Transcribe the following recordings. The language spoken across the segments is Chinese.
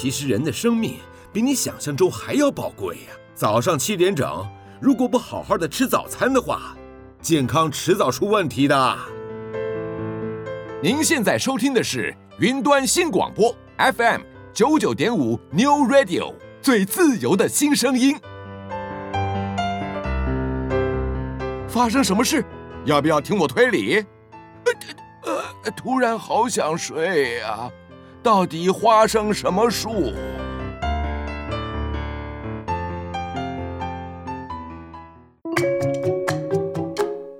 其实人的生命比你想象中还要宝贵呀！早上七点整，如果不好好的吃早餐的话，健康迟早出问题的。您现在收听的是云端新广播 FM 九九点五 New Radio，最自由的新声音。发生什么事？要不要听我推理？呃，呃，突然好想睡呀，到底花生什么树？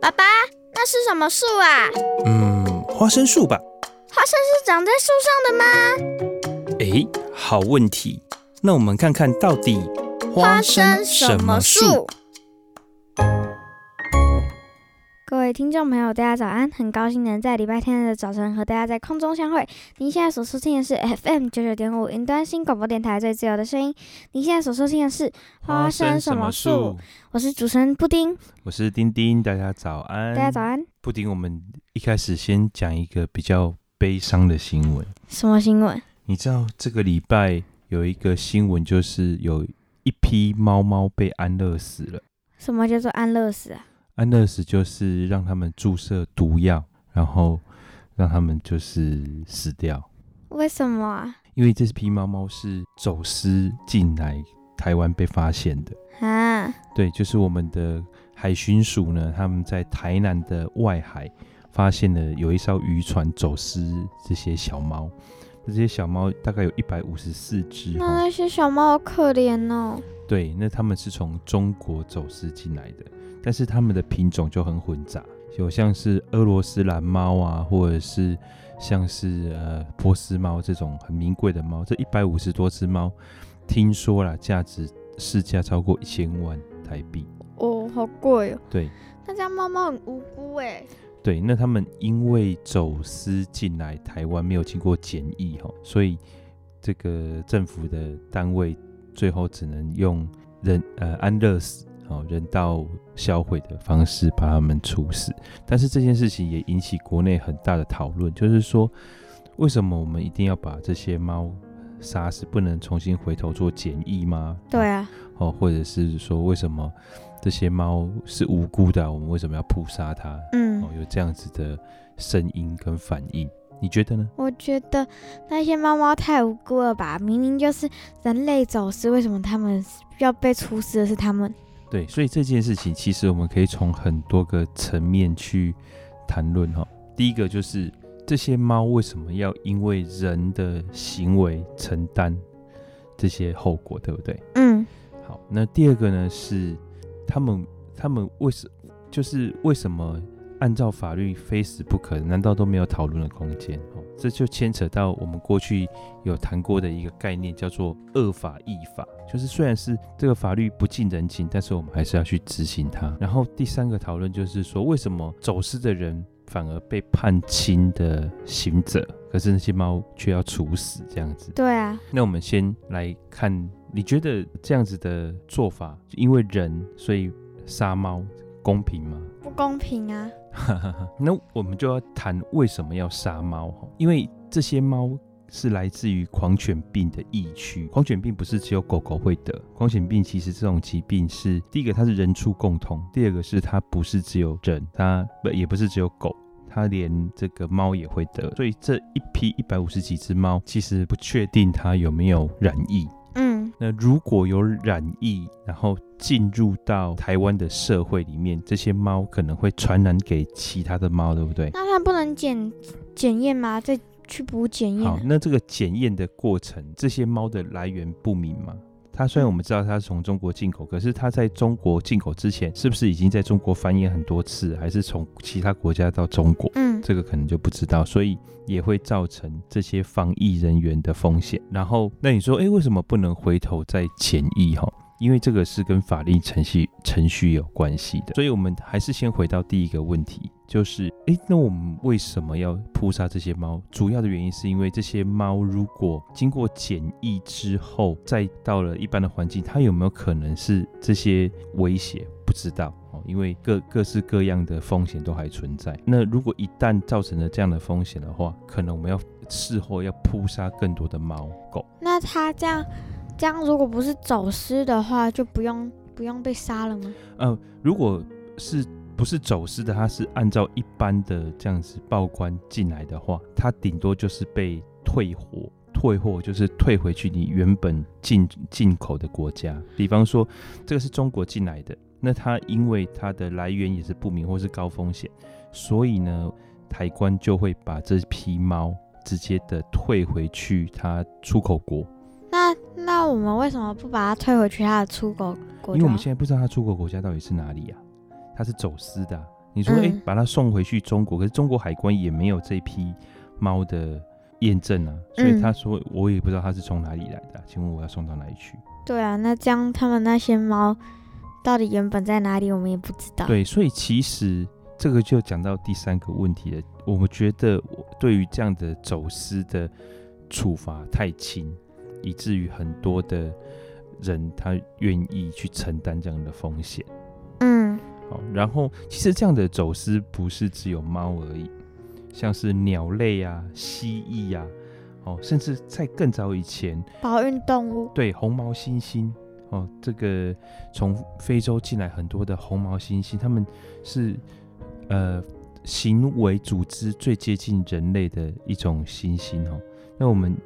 爸爸，那是什么树啊？嗯，花生树吧。花生是长在树上的吗？哎，好问题。那我们看看到底花生什么树？各位听众朋友，大家早安！很高兴能在礼拜天的早晨和大家在空中相会。您现在所收听的是 FM 九九点五云端新广播电台最自由的声音。您现在所收听的是花生什么树？我是主持人布丁，我是丁丁，大家早安！大家早安！布丁，我们一开始先讲一个比较悲伤的新闻。什么新闻？你知道这个礼拜有一个新闻，就是有一批猫猫被安乐死了。什么叫做安乐死啊？安乐死就是让他们注射毒药，然后让他们就是死掉。为什么啊？因为这批猫猫是走私进来台湾被发现的啊。对，就是我们的海巡署呢，他们在台南的外海发现了有一艘渔船走私这些小猫，这些小猫大概有一百五十四只。那那些小猫好可怜哦。对，那他们是从中国走私进来的。但是他们的品种就很混杂，有像是俄罗斯蓝猫啊，或者是像是呃波斯猫这种很名贵的猫。这一百五十多只猫，听说啦，价值市价超过一千万台币。哦，好贵哦。对。那家猫猫很无辜哎。对，那他们因为走私进来台湾没有经过检疫哈，所以这个政府的单位最后只能用人呃安乐死。哦，人道销毁的方式把他们处死，但是这件事情也引起国内很大的讨论，就是说，为什么我们一定要把这些猫杀死，不能重新回头做检疫吗？对啊，哦，或者是说，为什么这些猫是无辜的，我们为什么要扑杀它？嗯，哦，有这样子的声音跟反应，你觉得呢？我觉得那些猫猫太无辜了吧，明明就是人类走私，为什么他们要被处死的是他们？对，所以这件事情其实我们可以从很多个层面去谈论哈。第一个就是这些猫为什么要因为人的行为承担这些后果，对不对？嗯。好，那第二个呢是他们他们为什就是为什么？按照法律非死不可，难道都没有讨论的空间？哦，这就牵扯到我们过去有谈过的一个概念，叫做“恶法易法”，就是虽然是这个法律不近人情，但是我们还是要去执行它。然后第三个讨论就是说，为什么走私的人反而被判轻的刑责，可是那些猫却要处死这样子？对啊。那我们先来看，你觉得这样子的做法，因为人所以杀猫公平吗？不公平啊！那我们就要谈为什么要杀猫，因为这些猫是来自于狂犬病的疫区。狂犬病不是只有狗狗会得，狂犬病其实这种疾病是第一个它是人畜共通，第二个是它不是只有人，它不也不是只有狗，它连这个猫也会得。所以这一批一百五十几只猫，其实不确定它有没有染疫。嗯，那如果有染疫，然后进入到台湾的社会里面，这些猫可能会传染给其他的猫，对不对？那它不能检检验吗？再去补检验？好，那这个检验的过程，这些猫的来源不明吗？它虽然我们知道它是从中国进口，可是它在中国进口之前，是不是已经在中国繁衍很多次，还是从其他国家到中国？嗯，这个可能就不知道，所以也会造成这些防疫人员的风险。然后，那你说，哎，为什么不能回头再检疫？哈？因为这个是跟法律程序程序有关系的，所以我们还是先回到第一个问题，就是，诶，那我们为什么要扑杀这些猫？主要的原因是因为这些猫如果经过检疫之后，再到了一般的环境，它有没有可能是这些威胁不知道哦，因为各各式各样的风险都还存在。那如果一旦造成了这样的风险的话，可能我们要事后要扑杀更多的猫狗。那它这样这样，如果不是走私的话，就不用不用被杀了吗？呃，如果是不是走私的，它是按照一般的这样子报关进来的话，它顶多就是被退货。退货就是退回去你原本进进口的国家，比方说这个是中国进来的，那它因为它的来源也是不明或是高风险，所以呢，台关就会把这批猫直接的退回去它出口国。那那我们为什么不把它退回去它的出口国？因为我们现在不知道它出口国家到底是哪里呀、啊？它是走私的、啊。你说，哎、嗯欸，把它送回去中国，可是中国海关也没有这批猫的。验证啊，所以他说我也不知道他是从哪里来的、啊，请问我要送到哪里去？对啊，那这样他们那些猫到底原本在哪里，我们也不知道。对，所以其实这个就讲到第三个问题了。我们觉得对于这样的走私的处罚太轻，以至于很多的人他愿意去承担这样的风险。嗯，好，然后其实这样的走私不是只有猫而已。像是鸟类啊、蜥蜴呀、啊，哦，甚至在更早以前，保育动物，对，红毛猩猩，哦，这个从非洲进来很多的红毛猩猩，他们是呃行为组织最接近人类的一种猩猩哦。那我们。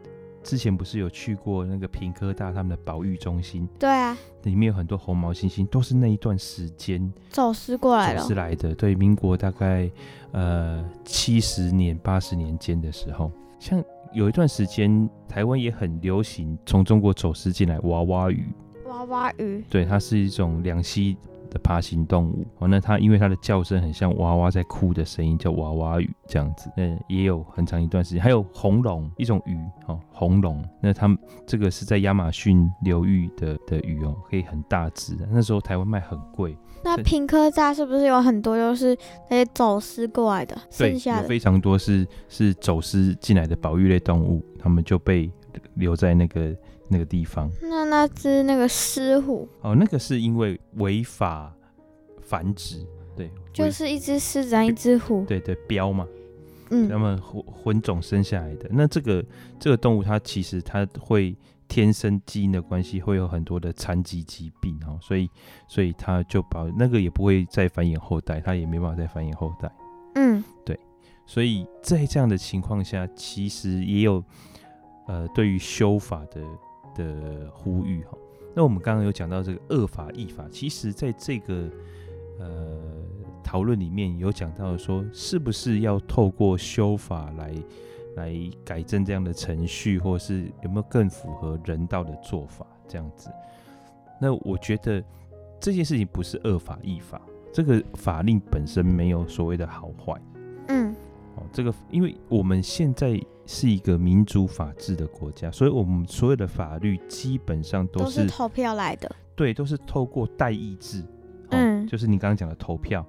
之前不是有去过那个平科大他们的保育中心？对啊，里面有很多红毛猩猩，都是那一段时间走私过来的。走私来的，对，民国大概呃七十年八十年间的时候，像有一段时间台湾也很流行从中国走私进来娃娃鱼。娃娃鱼，对，它是一种两栖。的爬行动物哦，那它因为它的叫声很像娃娃在哭的声音，叫娃娃鱼这样子。那，也有很长一段时间，还有红龙一种鱼哦，红龙。那它们这个是在亚马逊流域的的鱼哦，可以很大只。那时候台湾卖很贵。那平科大是不是有很多就是那些走私过来的？对，剩下的有非常多是是走私进来的保育类动物，它们就被留在那个。那个地方，那那只那个狮虎。哦，那个是因为违法繁殖，对，就是一只狮子，一只虎，对对，标嘛，嗯，那么混混种生下来的，那这个这个动物它其实它会天生基因的关系会有很多的残疾疾病哦，所以所以它就把那个也不会再繁衍后代，它也没办法再繁衍后代，嗯，对，所以在这样的情况下，其实也有呃对于修法的。的呼吁哈，那我们刚刚有讲到这个恶法易法，其实在这个呃讨论里面有讲到说，是不是要透过修法来来改正这样的程序，或是有没有更符合人道的做法这样子？那我觉得这件事情不是恶法易法，这个法令本身没有所谓的好坏，嗯，哦，这个因为我们现在。是一个民主法治的国家，所以我们所有的法律基本上都是，投票来的。对，都是透过代议制，嗯，就是你刚刚讲的投票，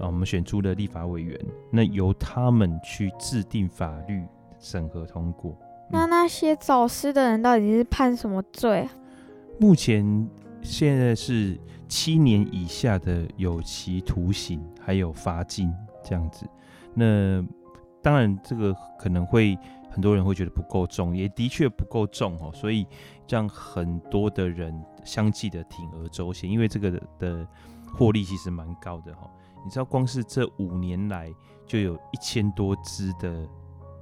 啊，我们选出的立法委员，那由他们去制定法律，审核通过。那那些走私的人到底是判什么罪啊？目前现在是七年以下的有期徒刑，还有罚金这样子。那当然，这个可能会很多人会觉得不够重，也的确不够重哦，所以让很多的人相继的铤而走险，因为这个的获利其实蛮高的哈。你知道，光是这五年来就有一千多只的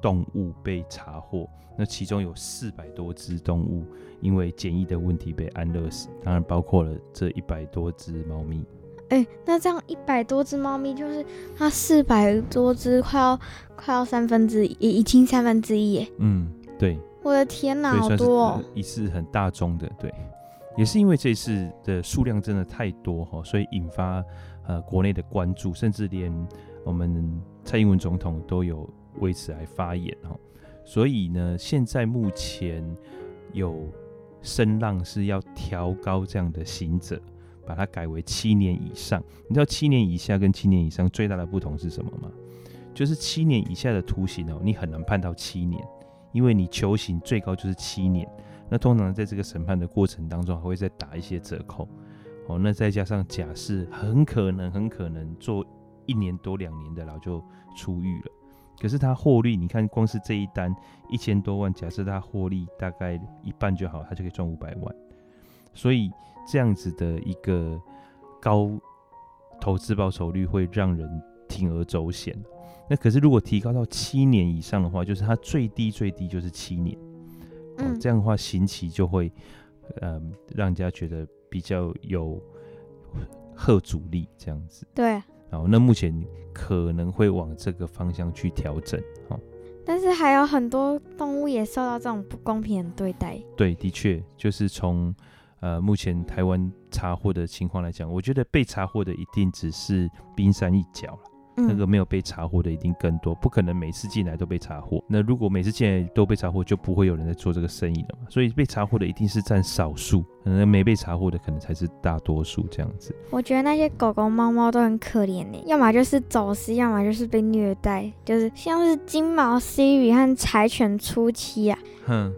动物被查获，那其中有四百多只动物因为检疫的问题被安乐死，当然包括了这一百多只猫咪。哎、欸，那这样一百多只猫咪，就是它四百多只，快要快要三分之一，已经三分之一耶。嗯，对。我的天哪，好多、哦！一次很大宗的，对。也是因为这次的数量真的太多哈，所以引发呃国内的关注，甚至连我们蔡英文总统都有为此来发言哈。所以呢，现在目前有声浪是要调高这样的刑责。把它改为七年以上，你知道七年以下跟七年以上最大的不同是什么吗？就是七年以下的徒刑哦，你很难判到七年，因为你求刑最高就是七年。那通常在这个审判的过程当中，还会再打一些折扣哦，那再加上假释，很可能很可能做一年多两年的牢就出狱了。可是他获利，你看光是这一单一千多万，假设他获利大概一半就好，他就可以赚五百万。所以这样子的一个高投资报酬率会让人铤而走险。那可是如果提高到七年以上的话，就是它最低最低就是七年。哦，这样的话刑期就会，嗯，让人家觉得比较有吓阻力，这样子。对。好，那目前可能会往这个方向去调整，哈。但是还有很多动物也受到这种不公平的对待。对，的确，就是从呃目前台湾查获的情况来讲，我觉得被查获的一定只是冰山一角了。那个没有被查获的一定更多，不可能每次进来都被查获。那如果每次进来都被查获，就不会有人在做这个生意了嘛。所以被查获的一定是占少数，可能没被查获的可能才是大多数这样子。我觉得那些狗狗、猫猫都很可怜呢，要么就是走失，要么就是被虐待，就是像是金毛 Siri 和柴犬初期啊。哼，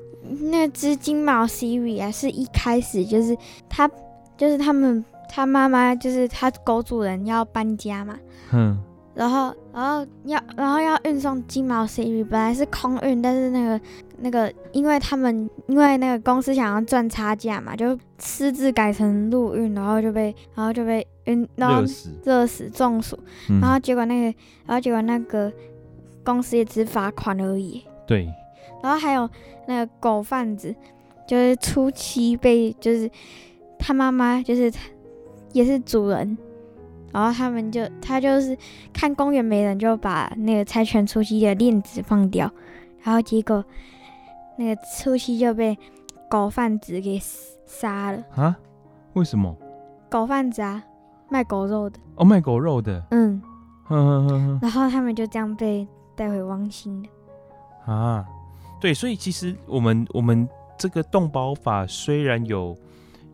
那只金毛 Siri 啊，是一开始就是他，就是他们他妈妈就是他狗主人要搬家嘛。嗯。然后，然后要，然后要运送金毛 Siri，本来是空运，但是那个那个，因为他们因为那个公司想要赚差价嘛，就私自改成陆运，然后就被，然后就被运，然后热死，热死中暑，嗯、然后结果那个，然后结果那个公司也只罚款而已。对。然后还有那个狗贩子，就是初期被，就是他妈妈，就是也是主人。然后他们就，他就是看公园没人，就把那个柴犬初期的链子放掉，然后结果那个初期就被狗贩子给杀了啊？为什么？狗贩子啊，卖狗肉的哦，卖狗肉的，嗯，呵呵呵，然后他们就这样被带回汪星了啊？对，所以其实我们我们这个动保法虽然有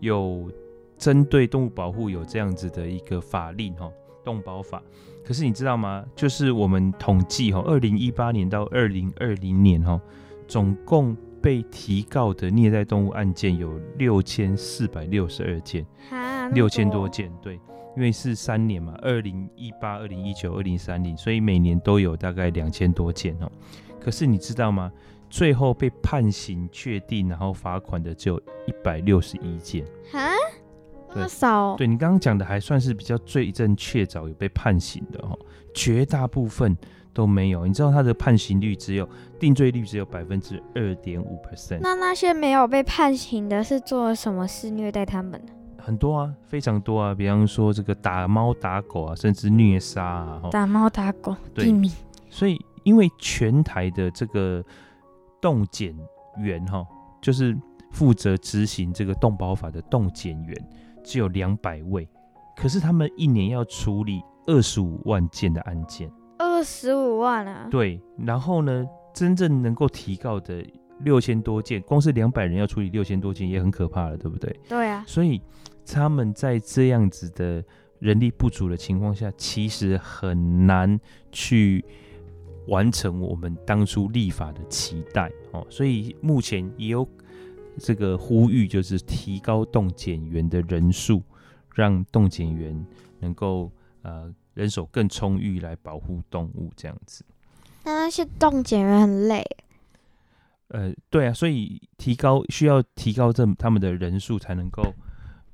有。针对动物保护有这样子的一个法令哈，动保法。可是你知道吗？就是我们统计哈，二零一八年到二零二零年哈，总共被提告的虐待动物案件有六千四百六十二件，六千多件。对，因为是三年嘛，二零一八、二零一九、二零三零，所以每年都有大概两千多件哦。可是你知道吗？最后被判刑确定然后罚款的只有一百六十一件。对，少对，你刚刚讲的还算是比较罪证确凿，有被判刑的哦，绝大部分都没有。你知道他的判刑率只有定罪率只有百分之二点五 percent。那那些没有被判刑的是做了什么事虐待他们？很多啊，非常多啊，比方说这个打猫打狗啊，甚至虐杀啊。打猫打狗，对，所以因为全台的这个动检员哈，就是负责执行这个动保法的动检员。只有两百位，可是他们一年要处理二十五万件的案件，二十五万啊！对，然后呢，真正能够提告的六千多件，光是两百人要处理六千多件也很可怕了，对不对？对啊。所以他们在这样子的人力不足的情况下，其实很难去完成我们当初立法的期待哦。所以目前也有。这个呼吁就是提高动检员的人数，让动检员能够呃人手更充裕来保护动物这样子。那那些动检员很累。呃，对啊，所以提高需要提高这他们的人数，才能够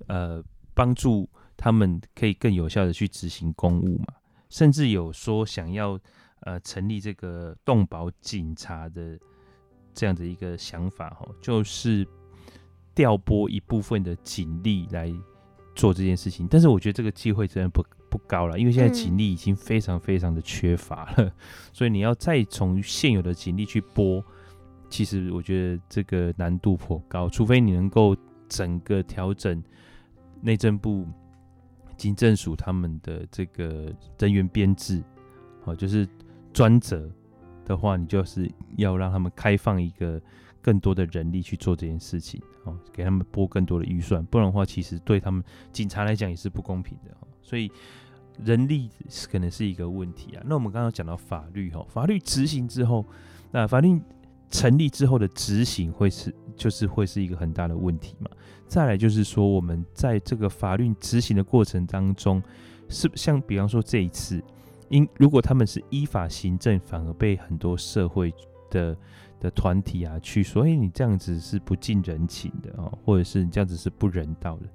呃帮助他们可以更有效的去执行公务嘛。甚至有说想要呃成立这个动保警察的。这样的一个想法哈，就是调拨一部分的警力来做这件事情，但是我觉得这个机会真的不不高了，因为现在警力已经非常非常的缺乏了，嗯、所以你要再从现有的警力去拨，其实我觉得这个难度颇高，除非你能够整个调整内政部警政署他们的这个人员编制，哦，就是专责。的话，你就是要让他们开放一个更多的人力去做这件事情，哦，给他们拨更多的预算，不然的话，其实对他们警察来讲也是不公平的，所以人力可能是一个问题啊。那我们刚刚讲到法律，哈，法律执行之后，那法律成立之后的执行会是就是会是一个很大的问题嘛。再来就是说，我们在这个法律执行的过程当中，是像比方说这一次，因如果他们是依法行政，反而被很多社会的的团体啊去说，哎，你这样子是不近人情的哦，或者是你这样子是不人道的。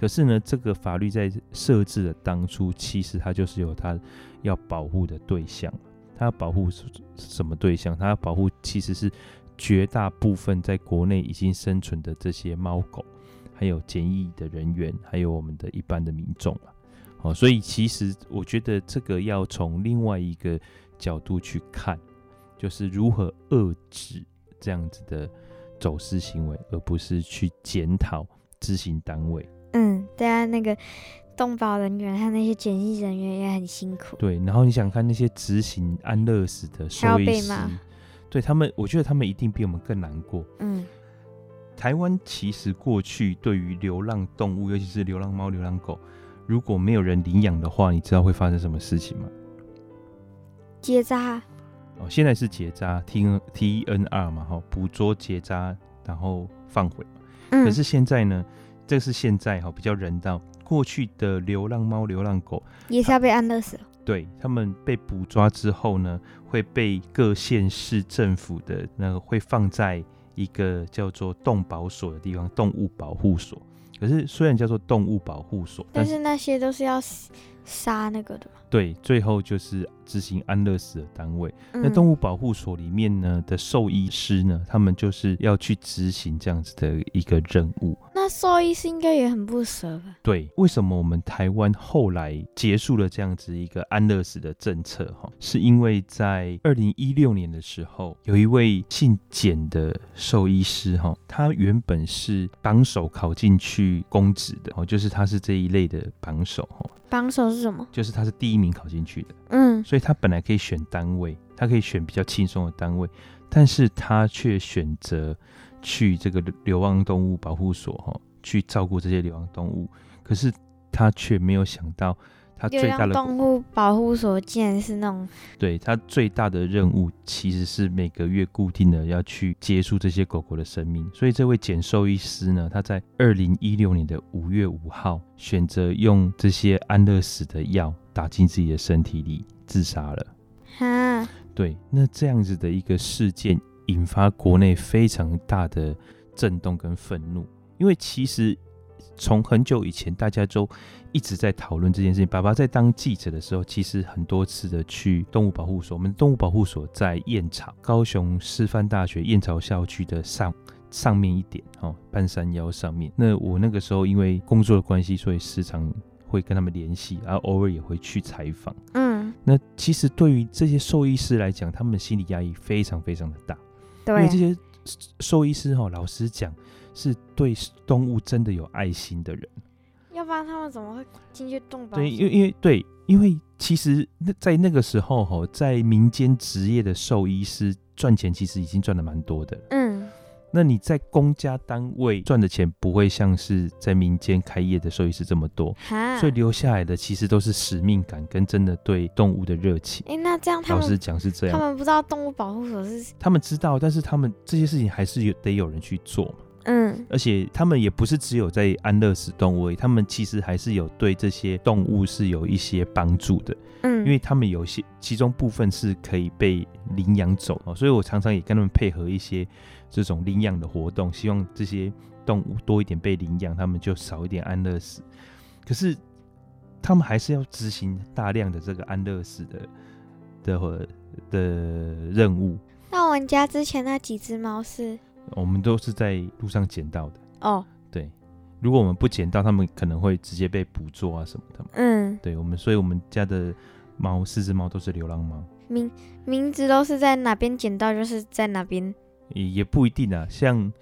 可是呢，这个法律在设置的当初，其实它就是有它要保护的对象。它要保护什么对象？它要保护其实是绝大部分在国内已经生存的这些猫狗，还有检疫的人员，还有我们的一般的民众啊。哦，所以其实我觉得这个要从另外一个角度去看，就是如何遏制这样子的走私行为，而不是去检讨执行单位。嗯，对啊，那个动保人员和那些检疫人员也很辛苦。对，然后你想看那些执行安乐死的兽医师，对他们，我觉得他们一定比我们更难过。嗯，台湾其实过去对于流浪动物，尤其是流浪猫、流浪狗，如果没有人领养的话，你知道会发生什么事情吗？结扎。哦，现在是结扎，T T N R 嘛，哈，捕捉、结扎，然后放回。嗯。可是现在呢？这是现在哈比较人道，过去的流浪猫、流浪狗也是要被安乐死。对，他们被捕抓之后呢，会被各县市政府的那个会放在一个叫做动保所的地方，动物保护所。可是虽然叫做动物保护所，但是那些都是要杀那个的。对，最后就是执行安乐死的单位。嗯、那动物保护所里面呢的兽医师呢，他们就是要去执行这样子的一个任务。那兽医师应该也很不舍吧？对，为什么我们台湾后来结束了这样子一个安乐死的政策？哈，是因为在二零一六年的时候，有一位姓简的兽医师，哈，他原本是榜首考进去公职的，哦，就是他是这一类的榜首，哈。榜首是什么？就是他是第一名考进去的，嗯，所以他本来可以选单位，他可以选比较轻松的单位，但是他却选择。去这个流浪动物保护所哈，去照顾这些流浪动物，可是他却没有想到，他最大的动物保护所竟然是那种，对，他最大的任务其实是每个月固定的要去结束这些狗狗的生命，所以这位简兽医师呢，他在二零一六年的五月五号选择用这些安乐死的药打进自己的身体里自杀了。哈，对，那这样子的一个事件。引发国内非常大的震动跟愤怒，因为其实从很久以前，大家都一直在讨论这件事情。爸爸在当记者的时候，其实很多次的去动物保护所。我们动物保护所在燕巢，高雄师范大学燕巢校区的上上面一点，哦，半山腰上面。那我那个时候因为工作的关系，所以时常会跟他们联系，然后偶尔也会去采访。嗯，那其实对于这些兽医师来讲，他们的心理压力非常非常的大。因为这些兽医师哈，老实讲，是对动物真的有爱心的人，要不然他们怎么会进去动保？对，因为因为对，因为其实那在那个时候哈，在民间职业的兽医师赚钱其实已经赚的蛮多的，嗯。那你在公家单位赚的钱不会像是在民间开业的兽医师这么多，所以留下来的其实都是使命感跟真的对动物的热情。哎、欸，那这样他们老实讲是这样，他们不知道动物保护所是？他们知道，但是他们这些事情还是有得有人去做嘛。嗯，而且他们也不是只有在安乐死动物，他们其实还是有对这些动物是有一些帮助的。嗯，因为他们有些其中部分是可以被领养走哦，所以我常常也跟他们配合一些这种领养的活动，希望这些动物多一点被领养，他们就少一点安乐死。可是他们还是要执行大量的这个安乐死的的的任务。那我们家之前那几只猫是？我们都是在路上捡到的。哦，对，如果我们不捡到，他们可能会直接被捕捉啊什么的。嗯，对，我们，所以我们家的猫四只猫都是流浪猫。名名字都是在哪边捡到，就是在哪边。也也不一定啊，像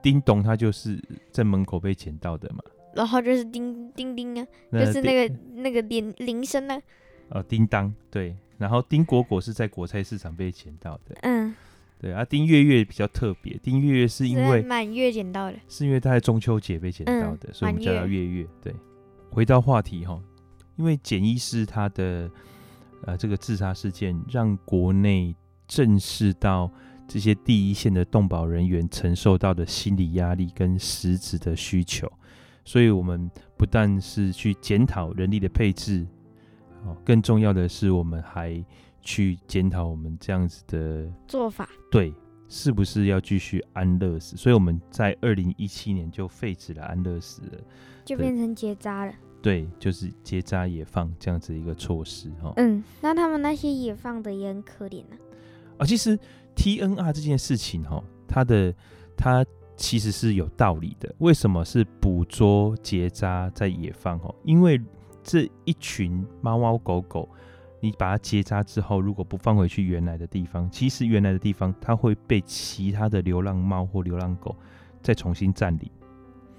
叮咚，它就是在门口被捡到的嘛。然后就是叮叮叮啊，就是那个那个铃铃声呢。哦，叮当，对。然后丁果果是在果菜市场被捡到的。嗯。对啊，丁月月比较特别，丁月月是因为满月捡到的，是因为他在中秋节被捡到的，嗯、所以我们叫他月月。对，回到话题哈，因为简医师他的呃这个自杀事件，让国内正视到这些第一线的动保人员承受到的心理压力跟实质的需求。所以，我们不但是去检讨人力的配置，哦，更重要的是，我们还去检讨我们这样子的做法。对，是不是要继续安乐死？所以我们在二零一七年就废止了安乐死了，就变成结扎了。对，就是结扎野放这样子一个措施哈。嗯，那他们那些野放的也很可怜呢。啊，其实 TNR 这件事情哈，它的它。其实是有道理的。为什么是捕捉结扎在野放？哦，因为这一群猫猫狗狗，你把它结扎之后，如果不放回去原来的地方，其实原来的地方它会被其他的流浪猫或流浪狗再重新占领。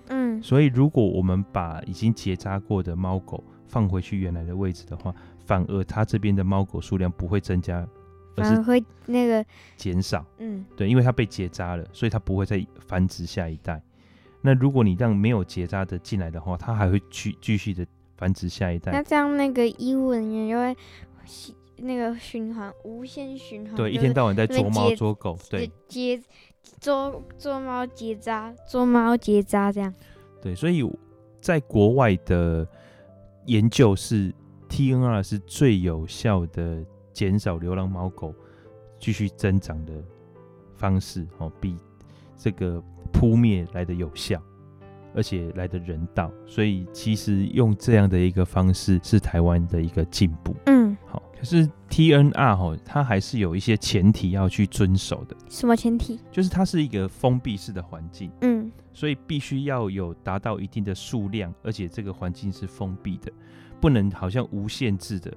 嗯，所以如果我们把已经结扎过的猫狗放回去原来的位置的话，反而它这边的猫狗数量不会增加。反而会那个减少，嗯，对，因为它被结扎了，所以它不会再繁殖下一代。那如果你让没有结扎的进来的话，它还会去继续的繁殖下一代。那这样那个医务人员就会那个循环，无限循环。对，一天到晚在捉猫捉狗，对，结捉捉猫结扎，捉猫结扎这样。对，所以在国外的研究是 TNR 是最有效的。减少流浪猫狗继续增长的方式，哦，比这个扑灭来的有效，而且来的人道。所以其实用这样的一个方式是台湾的一个进步。是 TNR 哈，它还是有一些前提要去遵守的。什么前提？就是它是一个封闭式的环境。嗯，所以必须要有达到一定的数量，而且这个环境是封闭的，不能好像无限制的，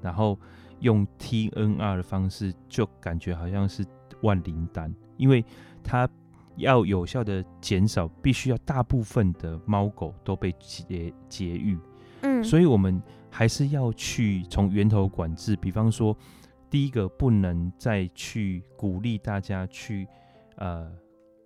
然后。用 TNR 的方式，就感觉好像是万灵丹，因为它要有效的减少，必须要大部分的猫狗都被绝绝育。嗯，所以我们还是要去从源头管制，比方说，第一个不能再去鼓励大家去呃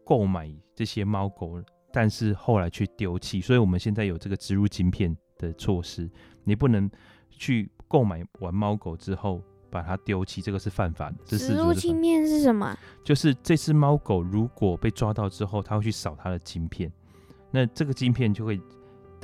购买这些猫狗，但是后来去丢弃。所以我们现在有这个植入晶片的措施，你不能去。购买完猫狗之后把它丢弃，这个是犯法的。这是植入晶片是什么？就是这只猫狗如果被抓到之后，它会去扫它的晶片，那这个晶片就会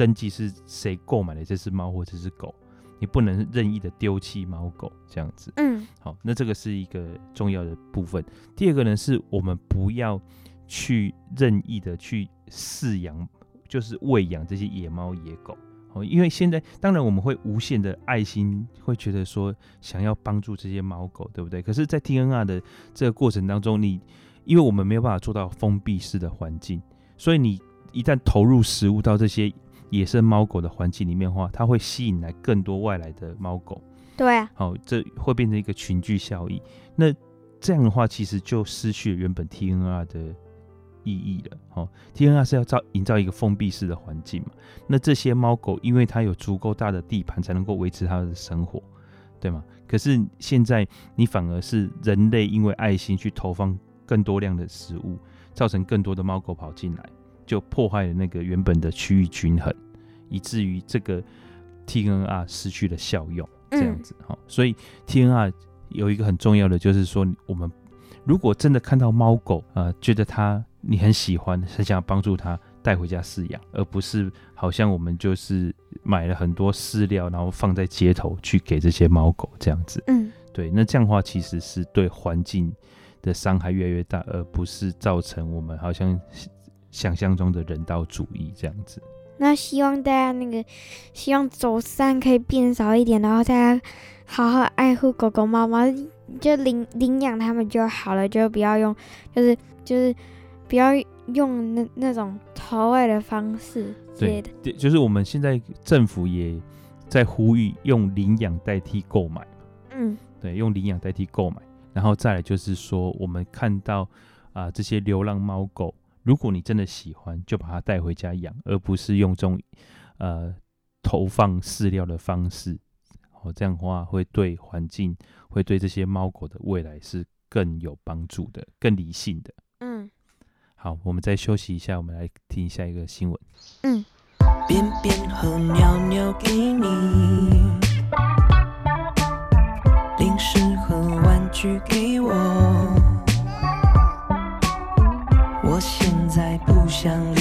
登记是谁购买的这只猫或这只狗，你不能任意的丢弃猫狗这样子。嗯，好，那这个是一个重要的部分。第二个呢，是我们不要去任意的去饲养，就是喂养这些野猫野狗。哦，因为现在当然我们会无限的爱心，会觉得说想要帮助这些猫狗，对不对？可是，在 TNR 的这个过程当中，你因为我们没有办法做到封闭式的环境，所以你一旦投入食物到这些野生猫狗的环境里面的话，它会吸引来更多外来的猫狗。对啊，好，这会变成一个群聚效应。那这样的话，其实就失去了原本 TNR 的。意义了，哦，TNR 是要造营造一个封闭式的环境嘛？那这些猫狗，因为它有足够大的地盘，才能够维持它的生活，对吗？可是现在你反而是人类因为爱心去投放更多量的食物，造成更多的猫狗跑进来，就破坏了那个原本的区域均衡，以至于这个 TNR 失去了效用，这样子，哈、嗯。所以 TNR 有一个很重要的，就是说我们如果真的看到猫狗啊、呃，觉得它。你很喜欢，很想帮助它带回家饲养，而不是好像我们就是买了很多饲料，然后放在街头去给这些猫狗这样子。嗯，对，那这样的话其实是对环境的伤害越来越大，而不是造成我们好像想象中的人道主义这样子。那希望大家那个希望走散可以变少一点，然后大家好好爱护狗狗猫猫，就领领养它们就好了，就不要用，就是就是。不要用那那种投喂的方式之类的。对，就是我们现在政府也在呼吁用领养代替购买。嗯，对，用领养代替购买，然后再来就是说，我们看到啊、呃、这些流浪猫狗，如果你真的喜欢，就把它带回家养，而不是用这种呃投放饲料的方式。哦，这样的话会对环境，会对这些猫狗的未来是更有帮助的，更理性的。嗯。好，我们再休息一下，我们来听下一个新闻。嗯。便便和尿尿给你，零食和玩具给我，相恋。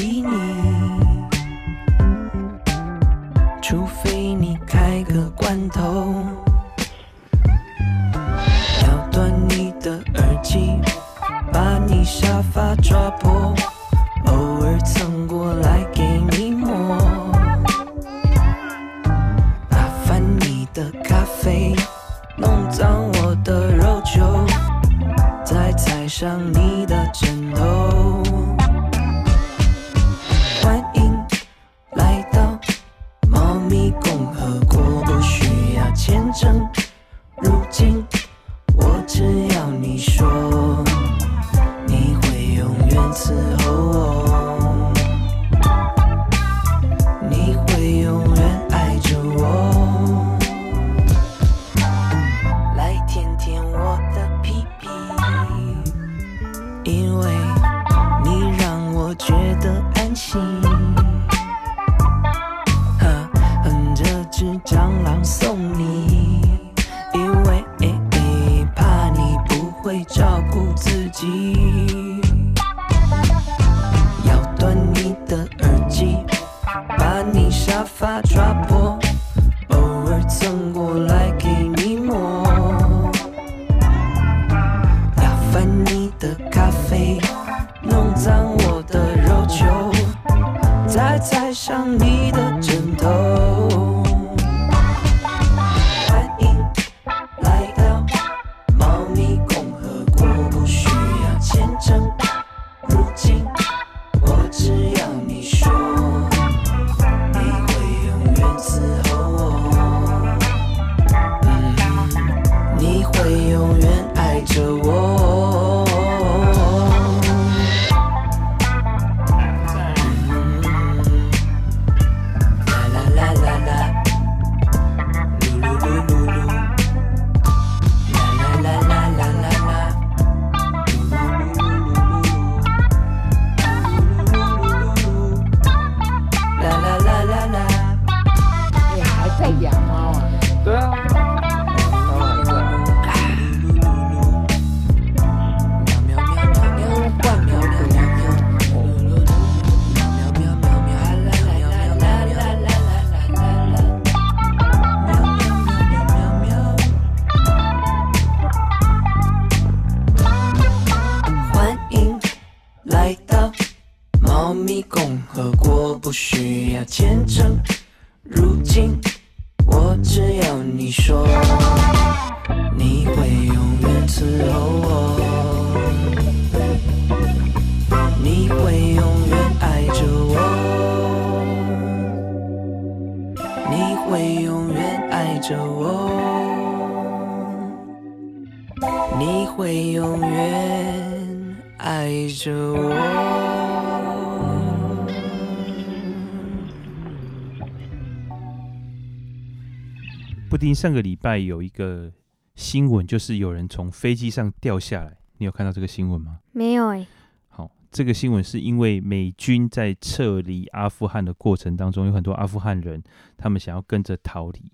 上个礼拜有一个新闻，就是有人从飞机上掉下来。你有看到这个新闻吗？没有哎、欸。好，这个新闻是因为美军在撤离阿富汗的过程当中，有很多阿富汗人，他们想要跟着逃离，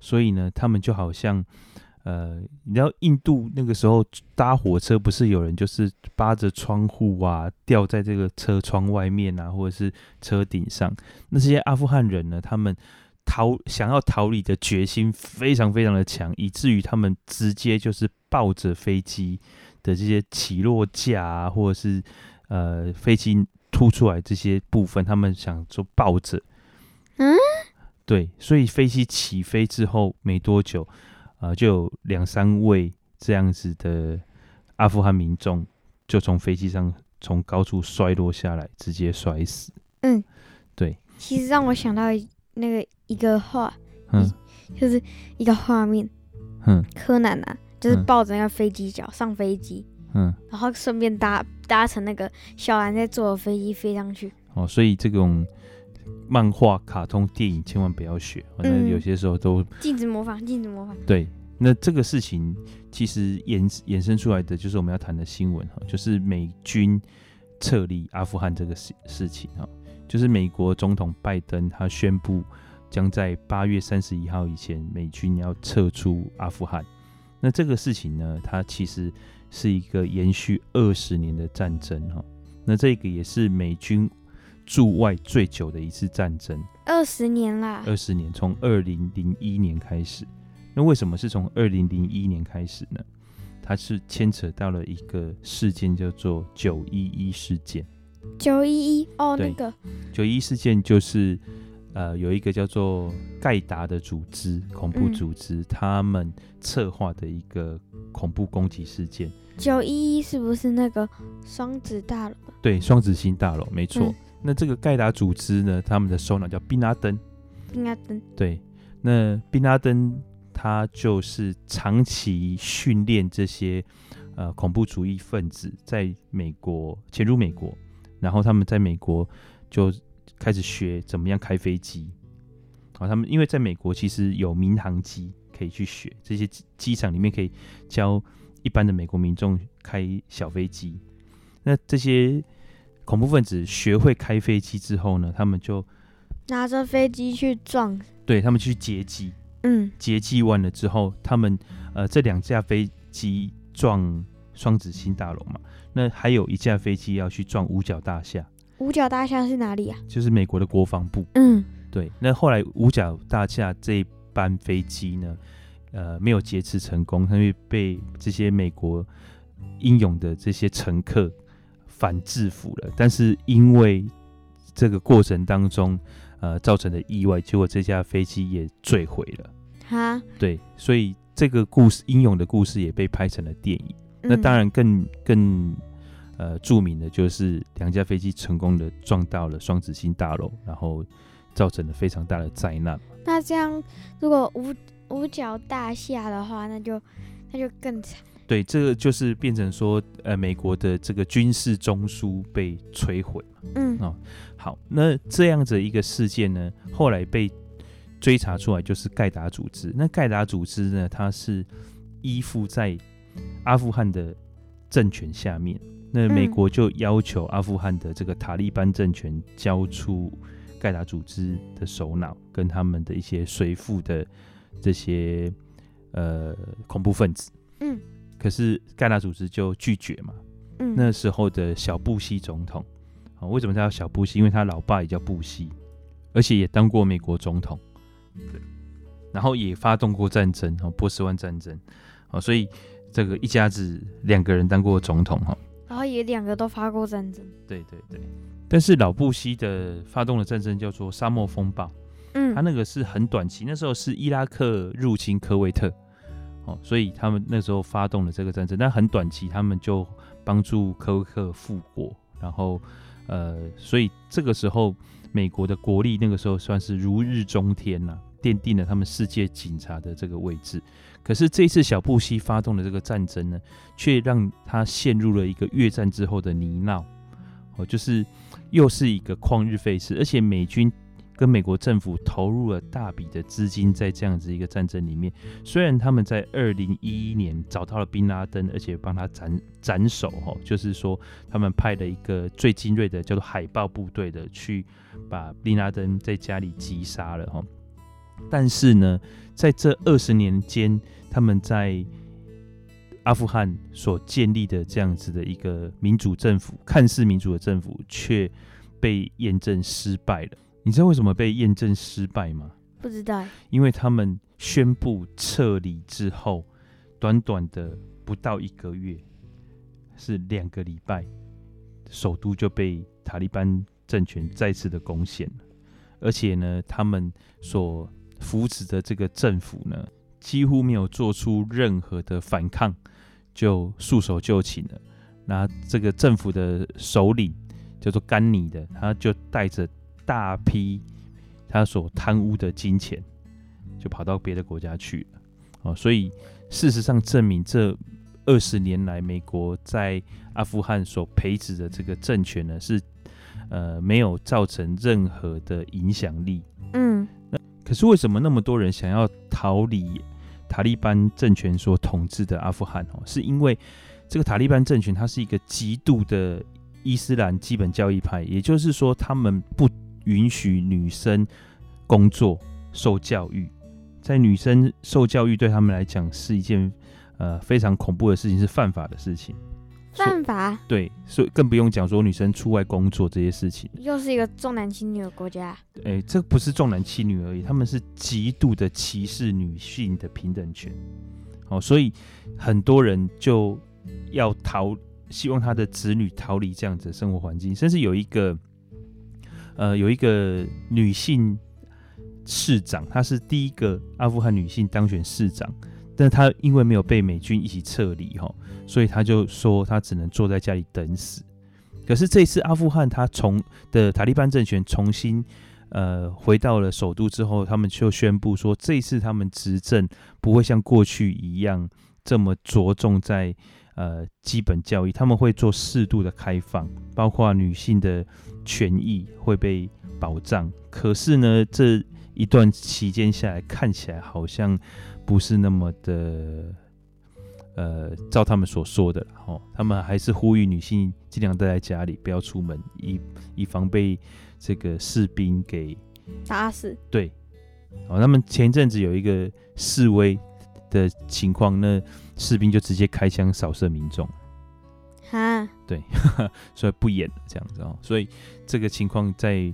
所以呢，他们就好像，呃，你知道印度那个时候搭火车，不是有人就是扒着窗户啊，掉在这个车窗外面啊，或者是车顶上，那这些阿富汗人呢，他们。逃想要逃离的决心非常非常的强，以至于他们直接就是抱着飞机的这些起落架啊，或者是呃飞机凸出来这些部分，他们想说抱着。嗯，对，所以飞机起飞之后没多久，呃，就有两三位这样子的阿富汗民众就从飞机上从高处摔落下来，直接摔死。嗯，对。其实让我想到那个。一个画，嗯，就是一个画面，嗯，柯南啊，就是抱着那个飞机脚上飞机，嗯，然后顺便搭搭乘那个小兰在坐的飞机飞上去。哦，所以这种漫画、卡通、电影千万不要学，反正有些时候都禁止模仿，禁止模仿。对，那这个事情其实衍衍生出来的就是我们要谈的新闻哈，就是美军撤离阿富汗这个事事情哈，就是美国总统拜登他宣布。将在八月三十一号以前，美军要撤出阿富汗。那这个事情呢，它其实是一个延续二十年的战争哈。那这个也是美军驻外最久的一次战争，二十年啦。二十年，从二零零一年开始。那为什么是从二零零一年开始呢？它是牵扯到了一个事件，叫做九一一事件。九一一哦，那个九一事件就是，呃，有一个叫做盖达的组织，恐怖组织，他们策划的一个恐怖攻击事件。九一一是不是那个双子大楼？对，双子星大楼，没错。嗯那这个盖达组织呢，他们的首脑叫宾拉登。宾拉登。对，那宾拉登他就是长期训练这些呃恐怖主义分子在美国潜入美国，然后他们在美国就开始学怎么样开飞机。啊，他们因为在美国其实有民航机可以去学，这些机机场里面可以教一般的美国民众开小飞机。那这些恐怖分子学会开飞机之后呢，他们就拿着飞机去撞，对他们去劫机。嗯，劫机完了之后，他们呃这两架飞机撞双子星大楼嘛，那还有一架飞机要去撞五角大厦，五角大厦是哪里啊？就是美国的国防部。嗯，对，那后来五角大厦这一班飞机呢，呃没有劫持成功，因为被这些美国英勇的这些乘客反制服了，但是因为这个过程当中呃造成的意外，结果这架飞机也坠毁了。哈，对，所以这个故事英勇的故事也被拍成了电影。那当然更更呃著名的就是两架飞机成功的撞到了双子星大楼，然后造成了非常大的灾难。那这样如果五五角大厦的话，那就那就更惨。对，这个就是变成说，呃，美国的这个军事中枢被摧毁。嗯，哦，好，那这样子一个事件呢，后来被追查出来，就是盖达组织。那盖达组织呢，它是依附在阿富汗的政权下面。那美国就要求阿富汗的这个塔利班政权交出盖达组织的首脑跟他们的一些随附的这些呃恐怖分子。嗯。可是盖达组织就拒绝嘛。嗯，那时候的小布希总统，啊，为什么他叫小布希？因为他老爸也叫布希，而且也当过美国总统，对，然后也发动过战争，哦，波斯湾战争，哦，所以这个一家子两个人当过总统，哈，然后也两个都发过战争。对对对。但是老布希的发动的战争叫做沙漠风暴，嗯，他那个是很短期，那时候是伊拉克入侵科威特。哦，所以他们那时候发动了这个战争，但很短期，他们就帮助科威特复国，然后呃，所以这个时候美国的国力那个时候算是如日中天呐、啊，奠定了他们世界警察的这个位置。可是这次小布希发动的这个战争呢，却让他陷入了一个越战之后的泥淖，哦，就是又是一个旷日费时，而且美军。跟美国政府投入了大笔的资金在这样子一个战争里面，虽然他们在二零一一年找到了宾拉登，而且帮他斩斩首，哈，就是说他们派了一个最精锐的叫做海豹部队的去把宾拉登在家里击杀了，哈。但是呢，在这二十年间，他们在阿富汗所建立的这样子的一个民主政府，看似民主的政府，却被验证失败了。你知道为什么被验证失败吗？不知道。因为他们宣布撤离之后，短短的不到一个月，是两个礼拜，首都就被塔利班政权再次的攻陷了。而且呢，他们所扶持的这个政府呢，几乎没有做出任何的反抗，就束手就擒了。那这个政府的首领叫做甘尼的，他就带着。大批他所贪污的金钱，就跑到别的国家去了。哦，所以事实上证明，这二十年来美国在阿富汗所培植的这个政权呢，是呃没有造成任何的影响力。嗯，可是为什么那么多人想要逃离塔利班政权所统治的阿富汗？哦，是因为这个塔利班政权它是一个极度的伊斯兰基本教义派，也就是说他们不。允许女生工作、受教育，在女生受教育对他们来讲是一件呃非常恐怖的事情，是犯法的事情。犯法？对，所以更不用讲说女生出外工作这些事情。又是一个重男轻女的国家。哎、欸，这不是重男轻女而已，他们是极度的歧视女性的平等权。哦，所以很多人就要逃，希望他的子女逃离这样子的生活环境，甚至有一个，呃，有一个女性市长，她是第一个阿富汗女性当选市长，但他因为没有被美军一起撤离哈，所以他就说他只能坐在家里等死。可是这次阿富汗他从的塔利班政权重新呃回到了首都之后，他们就宣布说，这次他们执政不会像过去一样这么着重在呃基本教育，他们会做适度的开放，包括女性的权益会被保障。可是呢，这一段期间下来，看起来好像不是那么的。呃，照他们所说的，哦，他们还是呼吁女性尽量待在家里，不要出门，以以防被这个士兵给打死。对，哦，他们前阵子有一个示威的情况，那士兵就直接开枪扫射民众。哈，对，所以不演了这样子哦，所以这个情况在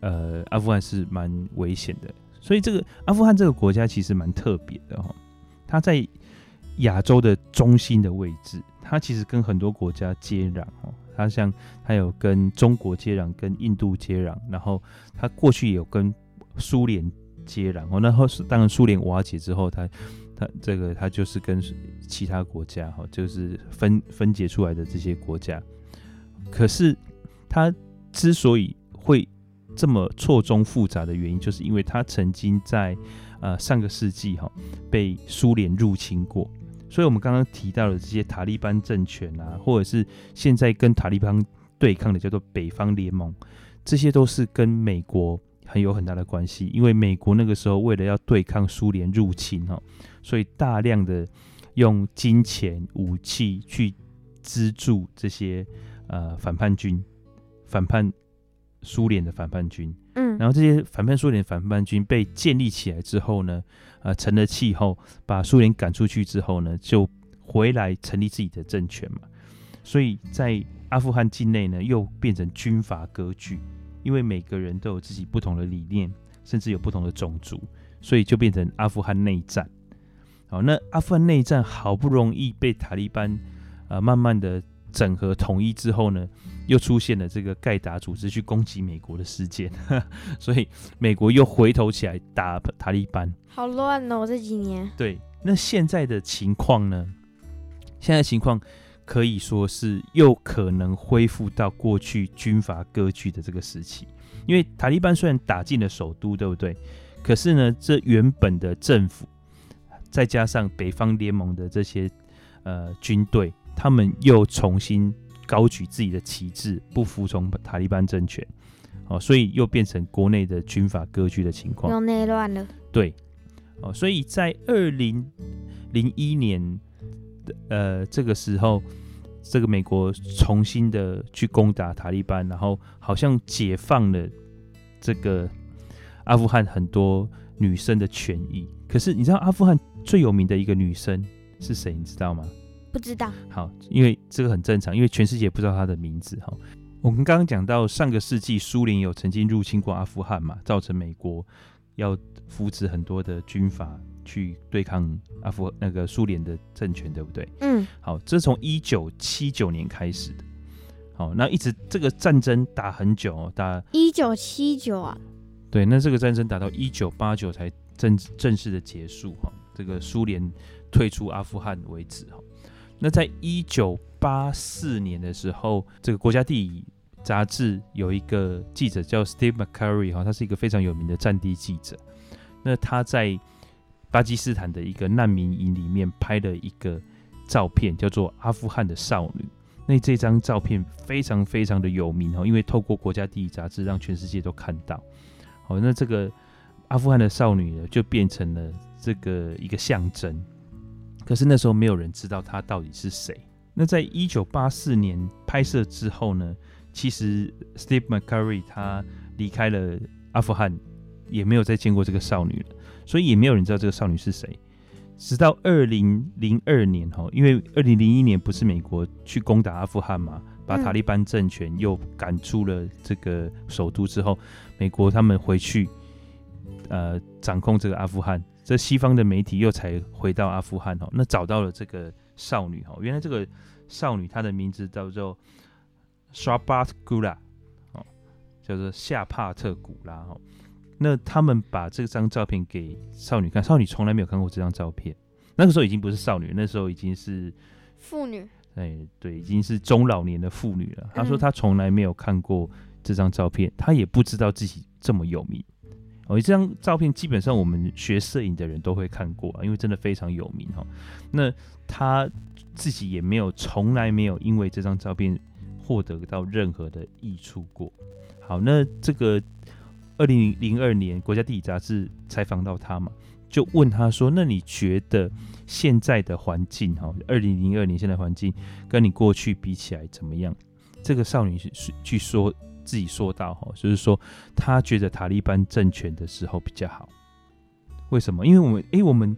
呃阿富汗是蛮危险的，所以这个阿富汗这个国家其实蛮特别的哈，它在。亚洲的中心的位置，它其实跟很多国家接壤哦。它像它有跟中国接壤，跟印度接壤，然后它过去也有跟苏联接壤哦。然后当然苏联瓦解之后，它它这个它就是跟其他国家哈，就是分分解出来的这些国家。可是它之所以会这么错综复杂的原因，就是因为他曾经在呃上个世纪哈被苏联入侵过。所以，我们刚刚提到的这些塔利班政权啊，或者是现在跟塔利班对抗的叫做北方联盟，这些都是跟美国很有很大的关系。因为美国那个时候为了要对抗苏联入侵哈，所以大量的用金钱、武器去资助这些呃反叛军、反叛苏联的反叛军。嗯，然后这些反叛苏联反叛军被建立起来之后呢，呃，成了气候，把苏联赶出去之后呢，就回来成立自己的政权嘛。所以在阿富汗境内呢，又变成军阀割据，因为每个人都有自己不同的理念，甚至有不同的种族，所以就变成阿富汗内战。好，那阿富汗内战好不容易被塔利班呃慢慢的整合统一之后呢，又出现了这个盖达组织去攻击美国的事件，所以美国又回头起来打塔利班，好乱哦！这几年。对，那现在的情况呢？现在的情况可以说是又可能恢复到过去军阀割据的这个时期，因为塔利班虽然打进了首都，对不对？可是呢，这原本的政府再加上北方联盟的这些呃军队，他们又重新。高举自己的旗帜，不服从塔利班政权，哦，所以又变成国内的军阀割据的情况，又内乱了。对，哦，所以在二零零一年的呃这个时候，这个美国重新的去攻打塔利班，然后好像解放了这个阿富汗很多女生的权益。可是你知道阿富汗最有名的一个女生是谁？你知道吗？不知道。好，因为这个很正常，因为全世界不知道他的名字哈。我们刚刚讲到上个世纪苏联有曾经入侵过阿富汗嘛，造成美国要扶持很多的军阀去对抗阿富那个苏联的政权，对不对？嗯。好，这是从一九七九年开始的。好，那一直这个战争打很久，打一九七九啊。对，那这个战争打到一九八九才正正式的结束哈，这个苏联退出阿富汗为止哈。那在一九八四年的时候，这个国家地理杂志有一个记者叫 Steve McCurry 哈，他是一个非常有名的战地记者。那他在巴基斯坦的一个难民营里面拍了一个照片，叫做《阿富汗的少女》。那这张照片非常非常的有名哦，因为透过国家地理杂志让全世界都看到。好，那这个阿富汗的少女呢，就变成了这个一个象征。可是那时候没有人知道他到底是谁。那在一九八四年拍摄之后呢，其实 Steve McCurry 他离开了阿富汗，也没有再见过这个少女了，所以也没有人知道这个少女是谁。直到二零零二年哈，因为二零零一年不是美国去攻打阿富汗嘛，把塔利班政权又赶出了这个首都之后，美国他们回去呃掌控这个阿富汗。这西方的媒体又才回到阿富汗哦，那找到了这个少女哦，原来这个少女她的名字叫做 Shabat Gula 哦，叫做夏帕特古拉哦。那他们把这张照片给少女看，少女从来没有看过这张照片。那个时候已经不是少女，那时候已经是妇女。哎，对，已经是中老年的妇女了。她说她从来没有看过这张照片，她也不知道自己这么有名。哦，这张照片基本上我们学摄影的人都会看过啊，因为真的非常有名哈。那他自己也没有，从来没有因为这张照片获得到任何的益处过。好，那这个。二零零二年，国家地理杂志采访到他嘛，就问他说：“那你觉得现在的环境，哈，二零零二年现在环境跟你过去比起来怎么样？”这个少女是据说自己说到，哈，就是说他觉得塔利班政权的时候比较好。为什么？因为我们，诶，我们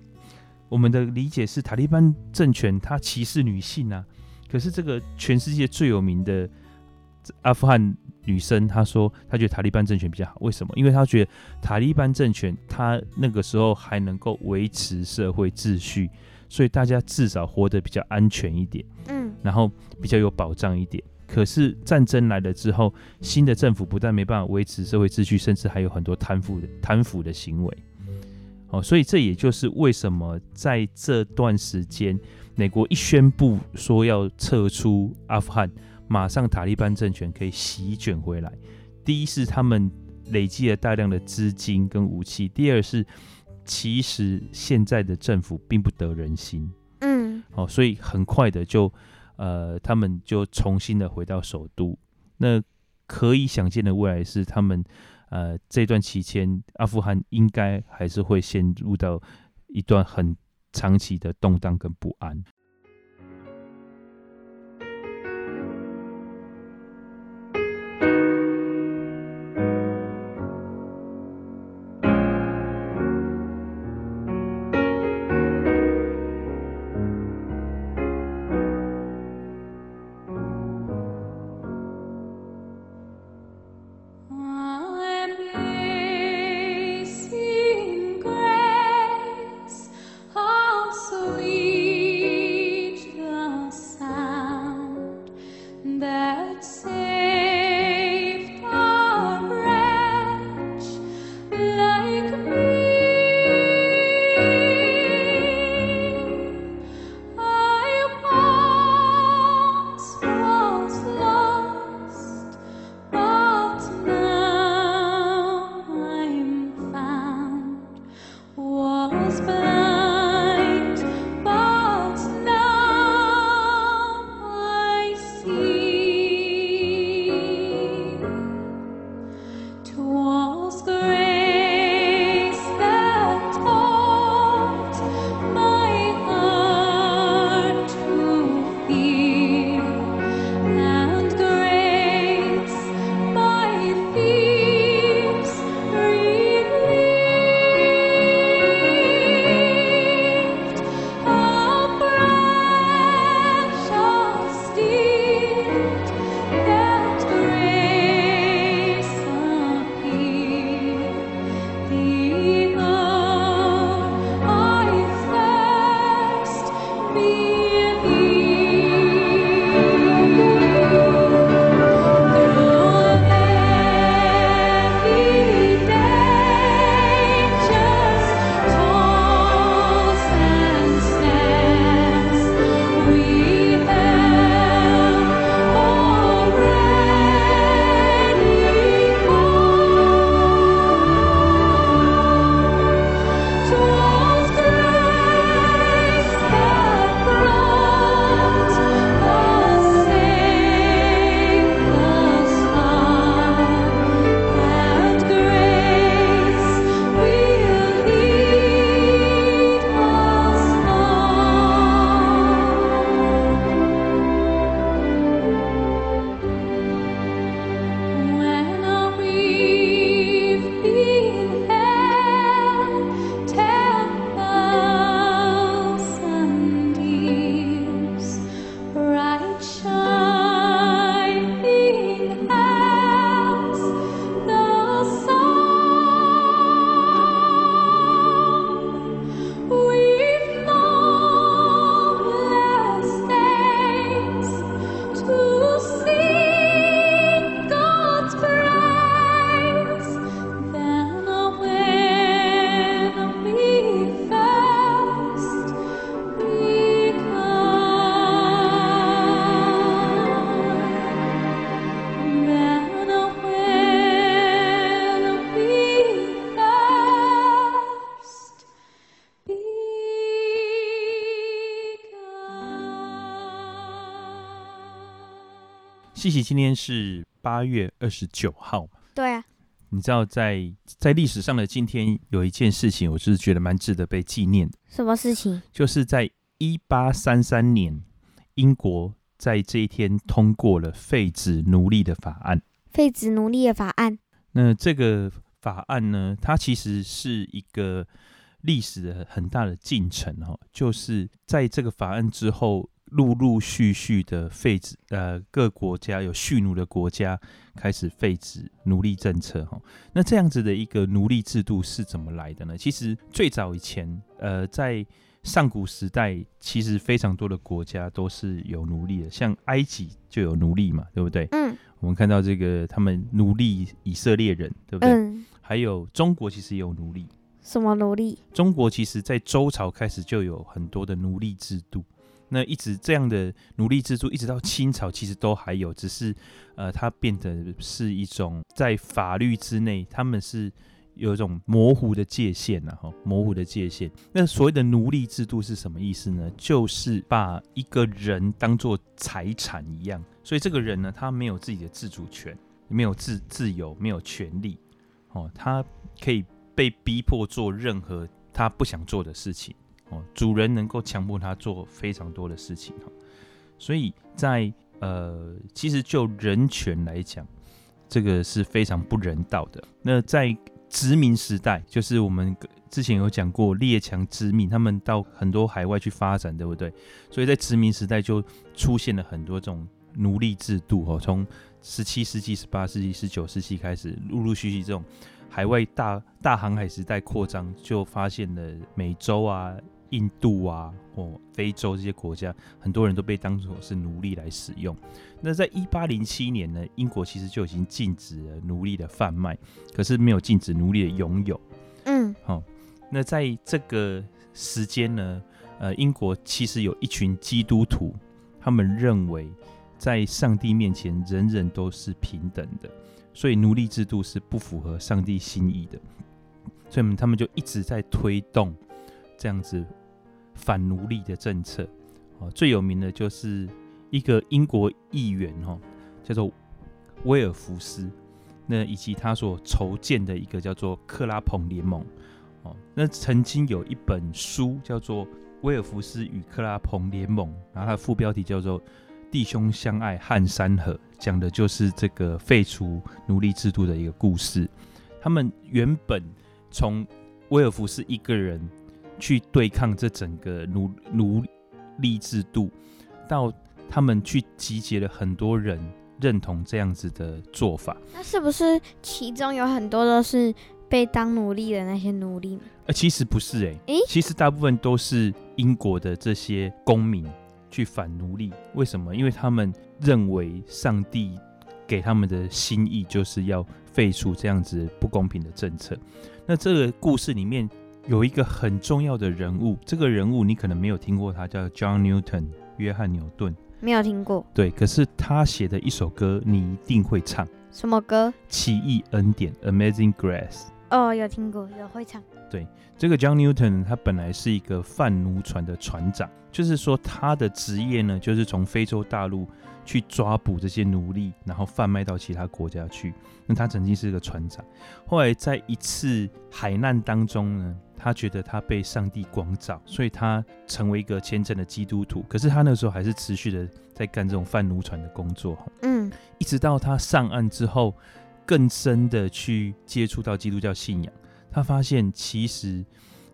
我们的理解是塔利班政权它歧视女性啊，可是这个全世界最有名的阿富汗。女生她说，她觉得塔利班政权比较好，为什么？因为她觉得塔利班政权，她那个时候还能够维持社会秩序，所以大家至少活得比较安全一点，嗯，然后比较有保障一点。可是战争来了之后，新的政府不但没办法维持社会秩序，甚至还有很多贪腐的贪腐的行为。哦，所以这也就是为什么在这段时间，美国一宣布说要撤出阿富汗。马上塔利班政权可以席卷回来。第一是他们累积了大量的资金跟武器，第二是其实现在的政府并不得人心，嗯，哦，所以很快的就呃，他们就重新的回到首都。那可以想见的未来是，他们呃这段期间，阿富汗应该还是会陷入到一段很长期的动荡跟不安。今天是八月二十九号。对啊。你知道在在历史上的今天有一件事情，我就是觉得蛮值得被纪念的。什么事情？就是在一八三三年，英国在这一天通过了废止奴隶的法案。废止奴隶的法案。那这个法案呢，它其实是一个历史的很大的进程哦，就是在这个法案之后。陆陆续续的废止，呃，各国家有蓄奴的国家开始废止奴隶政策哈。那这样子的一个奴隶制度是怎么来的呢？其实最早以前，呃，在上古时代，其实非常多的国家都是有奴隶的，像埃及就有奴隶嘛，对不对？嗯。我们看到这个，他们奴隶以色列人，对不对？嗯。还有中国其实也有奴隶。什么奴隶？中国其实在周朝开始就有很多的奴隶制度。那一直这样的奴隶制度，一直到清朝，其实都还有，只是，呃，它变得是一种在法律之内，他们是有一种模糊的界限呐，哈，模糊的界限。那所谓的奴隶制度是什么意思呢？就是把一个人当做财产一样，所以这个人呢，他没有自己的自主权，没有自自由，没有权利，哦，他可以被逼迫做任何他不想做的事情。哦，主人能够强迫他做非常多的事情哈，所以在呃，其实就人权来讲，这个是非常不人道的。那在殖民时代，就是我们之前有讲过列强殖民，他们到很多海外去发展，对不对？所以在殖民时代就出现了很多这种奴隶制度哦，从十七世纪、十八世纪、十九世纪开始，陆陆续续这种海外大大航海时代扩张，就发现了美洲啊。印度啊，或非洲这些国家，很多人都被当作是奴隶来使用。那在一八零七年呢，英国其实就已经禁止了奴隶的贩卖，可是没有禁止奴隶的拥有。嗯，好、哦。那在这个时间呢，呃，英国其实有一群基督徒，他们认为在上帝面前人人都是平等的，所以奴隶制度是不符合上帝心意的，所以他们就一直在推动这样子。反奴隶的政策，哦最有名的就是一个英国议员，哈，叫做威尔福斯，那以及他所筹建的一个叫做克拉彭联盟，哦，那曾经有一本书叫做《威尔福斯与克拉彭联盟》，然后它的副标题叫做《弟兄相爱撼山河》，讲的就是这个废除奴隶制度的一个故事。他们原本从威尔福斯一个人。去对抗这整个奴奴隶制度，到他们去集结了很多人认同这样子的做法。那是不是其中有很多都是被当奴隶的那些奴隶？呃，其实不是、欸，哎，诶，其实大部分都是英国的这些公民去反奴隶。为什么？因为他们认为上帝给他们的心意就是要废除这样子不公平的政策。那这个故事里面。有一个很重要的人物，这个人物你可能没有听过，他叫 John Newton，约翰牛顿。没有听过。对，可是他写的一首歌，你一定会唱。什么歌？奇异恩典，Amazing Grace。哦，有听过，有会唱。对，这个 John Newton 他本来是一个贩奴船的船长，就是说他的职业呢，就是从非洲大陆去抓捕这些奴隶，然后贩卖到其他国家去。那他曾经是个船长，后来在一次海难当中呢。他觉得他被上帝光照，所以他成为一个虔诚的基督徒。可是他那时候还是持续的在干这种贩奴船的工作。嗯，一直到他上岸之后，更深的去接触到基督教信仰，他发现其实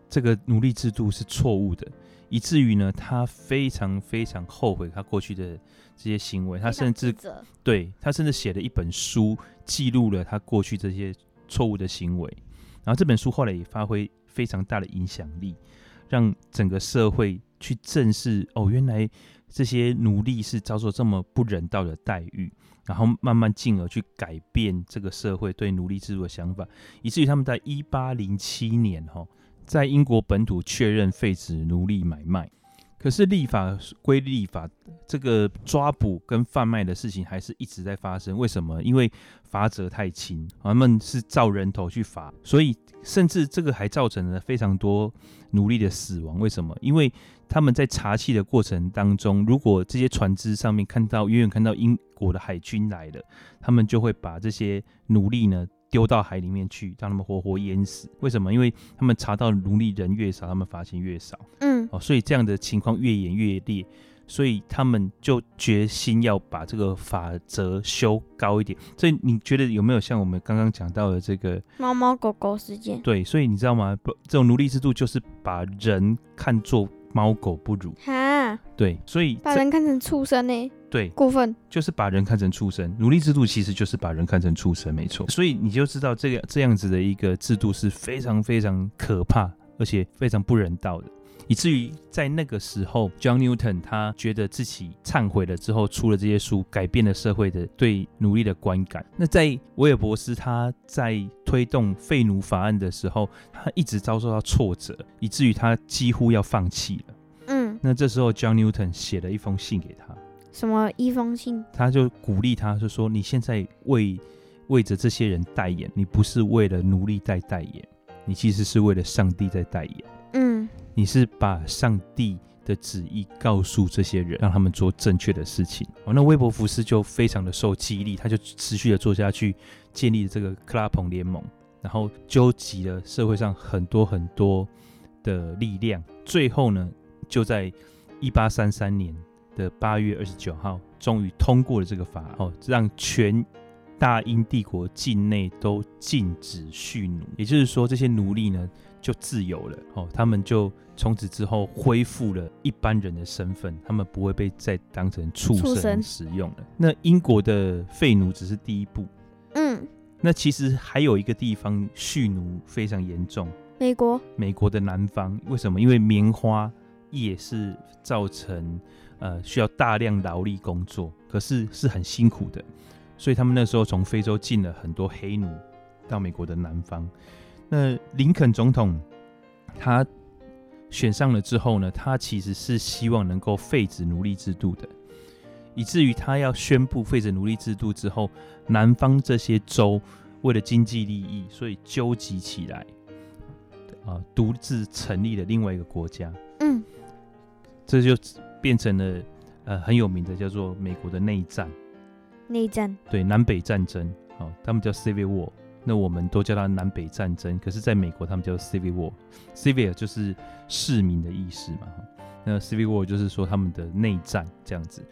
这个奴隶制度是错误的，以至于呢，他非常非常后悔他过去的这些行为。他甚至对他甚至写了一本书，记录了他过去这些错误的行为。然后这本书后来也发挥。非常大的影响力，让整个社会去正视哦，原来这些奴隶是遭受这么不人道的待遇，然后慢慢进而去改变这个社会对奴隶制度的想法，以至于他们在一八零七年哈，在英国本土确认废止奴隶买卖。可是立法归立法，这个抓捕跟贩卖的事情还是一直在发生。为什么？因为罚则太轻，他们是照人头去罚，所以甚至这个还造成了非常多奴隶的死亡。为什么？因为他们在查缉的过程当中，如果这些船只上面看到远远看到英国的海军来了，他们就会把这些奴隶呢丢到海里面去，让他们活活淹死。为什么？因为他们查到奴隶人越少，他们罚钱越少。嗯，哦，所以这样的情况越演越烈。所以他们就决心要把这个法则修高一点。所以你觉得有没有像我们刚刚讲到的这个猫猫狗狗事件？对，所以你知道吗？不，这种奴隶制度就是把人看作猫狗不如。哈，对，所以把人看成畜生呢？对，过分，就是把人看成畜生。奴隶制度其实就是把人看成畜生，没错。所以你就知道这个这样子的一个制度是非常非常可怕，而且非常不人道的。以至于在那个时候，John Newton 他觉得自己忏悔了之后，出了这些书，改变了社会的对奴隶的观感。那在威尔伯斯他在推动废奴法案的时候，他一直遭受到挫折，以至于他几乎要放弃了。嗯，那这时候 John Newton 写了一封信给他，什么一封信？他就鼓励他，就说：“你现在为为着这些人代言，你不是为了奴隶在代言，你其实是为了上帝在代言。”嗯。你是把上帝的旨意告诉这些人，让他们做正确的事情。哦，那威伯福斯就非常的受激励，他就持续的做下去，建立了这个克拉彭联盟，然后纠集了社会上很多很多的力量，最后呢，就在一八三三年的八月二十九号，终于通过了这个法，哦，让全大英帝国境内都禁止蓄奴，也就是说，这些奴隶呢。就自由了哦，他们就从此之后恢复了一般人的身份，他们不会被再当成畜生使用了。那英国的废奴只是第一步，嗯，那其实还有一个地方蓄奴非常严重，美国，美国的南方，为什么？因为棉花业是造成呃需要大量劳力工作，可是是很辛苦的，所以他们那时候从非洲进了很多黑奴到美国的南方。那林肯总统他选上了之后呢，他其实是希望能够废止奴隶制度的，以至于他要宣布废止奴隶制度之后，南方这些州为了经济利益，所以纠集起来，啊，独自成立了另外一个国家。嗯，这就变成了呃很有名的叫做美国的内战。内战。对，南北战争，哦，他们叫 Civil War。那我们都叫它南北战争，可是在美国他们叫 Civil War，Civil 就是市民的意思嘛。那 Civil War 就是说他们的内战这样子。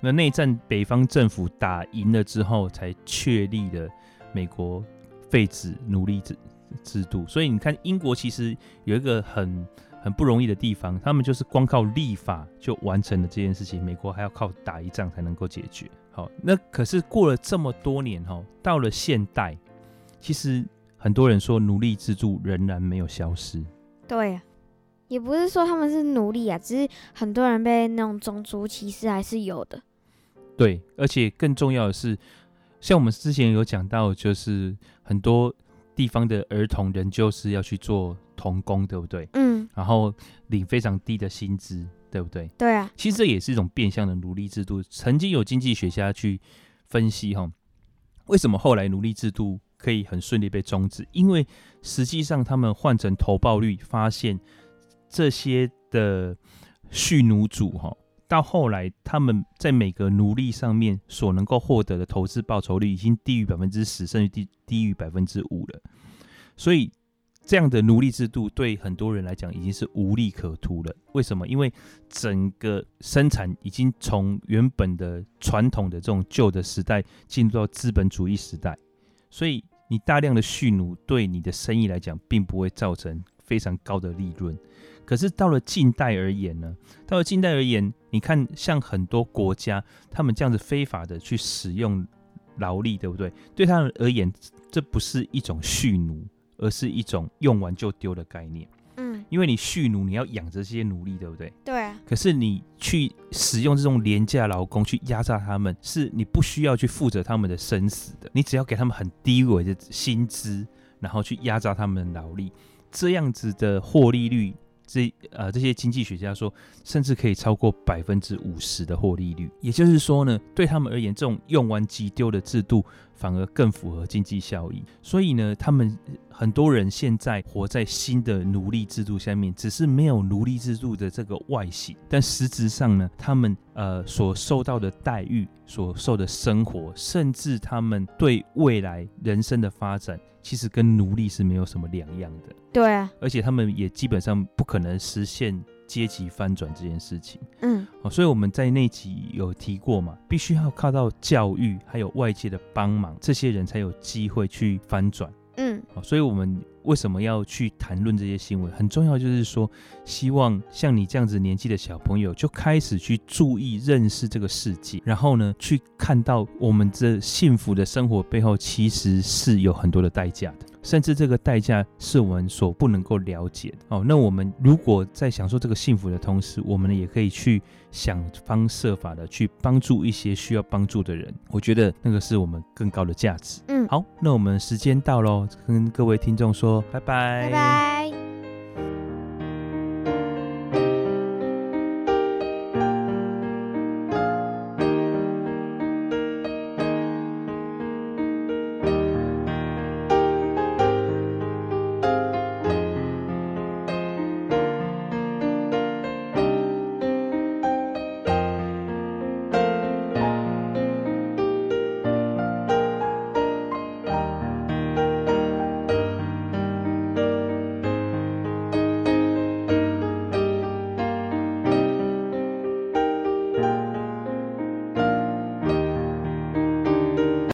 那内战北方政府打赢了之后，才确立了美国废止奴隶制制度。所以你看，英国其实有一个很很不容易的地方，他们就是光靠立法就完成了这件事情，美国还要靠打一仗才能够解决。好，那可是过了这么多年哈，到了现代。其实很多人说奴隶制度仍然没有消失。对啊，也不是说他们是奴隶啊，只是很多人被那种种族歧视还是有的。对，而且更重要的是，像我们之前有讲到，就是很多地方的儿童仍旧是要去做童工，对不对？嗯。然后领非常低的薪资，对不对？对啊。其实这也是一种变相的奴隶制度。曾经有经济学家去分析，哈，为什么后来奴隶制度可以很顺利被终止，因为实际上他们换成投报率，发现这些的蓄奴主哈，到后来他们在每个奴隶上面所能够获得的投资报酬率已经低于百分之十，甚至低低于百分之五了。所以这样的奴隶制度对很多人来讲已经是无利可图了。为什么？因为整个生产已经从原本的传统的这种旧的时代进入到资本主义时代，所以。你大量的蓄奴对你的生意来讲，并不会造成非常高的利润。可是到了近代而言呢？到了近代而言，你看像很多国家，他们这样子非法的去使用劳力，对不对？对他们而言，这不是一种蓄奴，而是一种用完就丢的概念。嗯，因为你蓄奴，你要养着这些奴隶，对不对？对啊。可是你去使用这种廉价劳工去压榨他们，是你不需要去负责他们的生死的，你只要给他们很低微的薪资，然后去压榨他们的劳力，这样子的获利率，这呃这些经济学家说，甚至可以超过百分之五十的获利率。也就是说呢，对他们而言，这种用完即丢的制度，反而更符合经济效益。所以呢，他们很多人现在活在新的奴隶制度下面，只是没有奴隶制度的这个外形，但实质上呢，他们呃所受到的待遇、所受的生活，甚至他们对未来人生的发展，其实跟奴隶是没有什么两样的。对啊，而且他们也基本上不可能实现。阶级翻转这件事情，嗯，所以我们在那集有提过嘛，必须要靠到教育还有外界的帮忙，这些人才有机会去翻转，嗯，所以我们为什么要去谈论这些新闻？很重要，就是说，希望像你这样子年纪的小朋友，就开始去注意认识这个世界，然后呢，去看到我们这幸福的生活背后，其实是有很多的代价的。甚至这个代价是我们所不能够了解的哦。那我们如果在享受这个幸福的同时，我们也可以去想方设法的去帮助一些需要帮助的人。我觉得那个是我们更高的价值。嗯，好，那我们时间到喽，跟各位听众说拜拜。拜拜。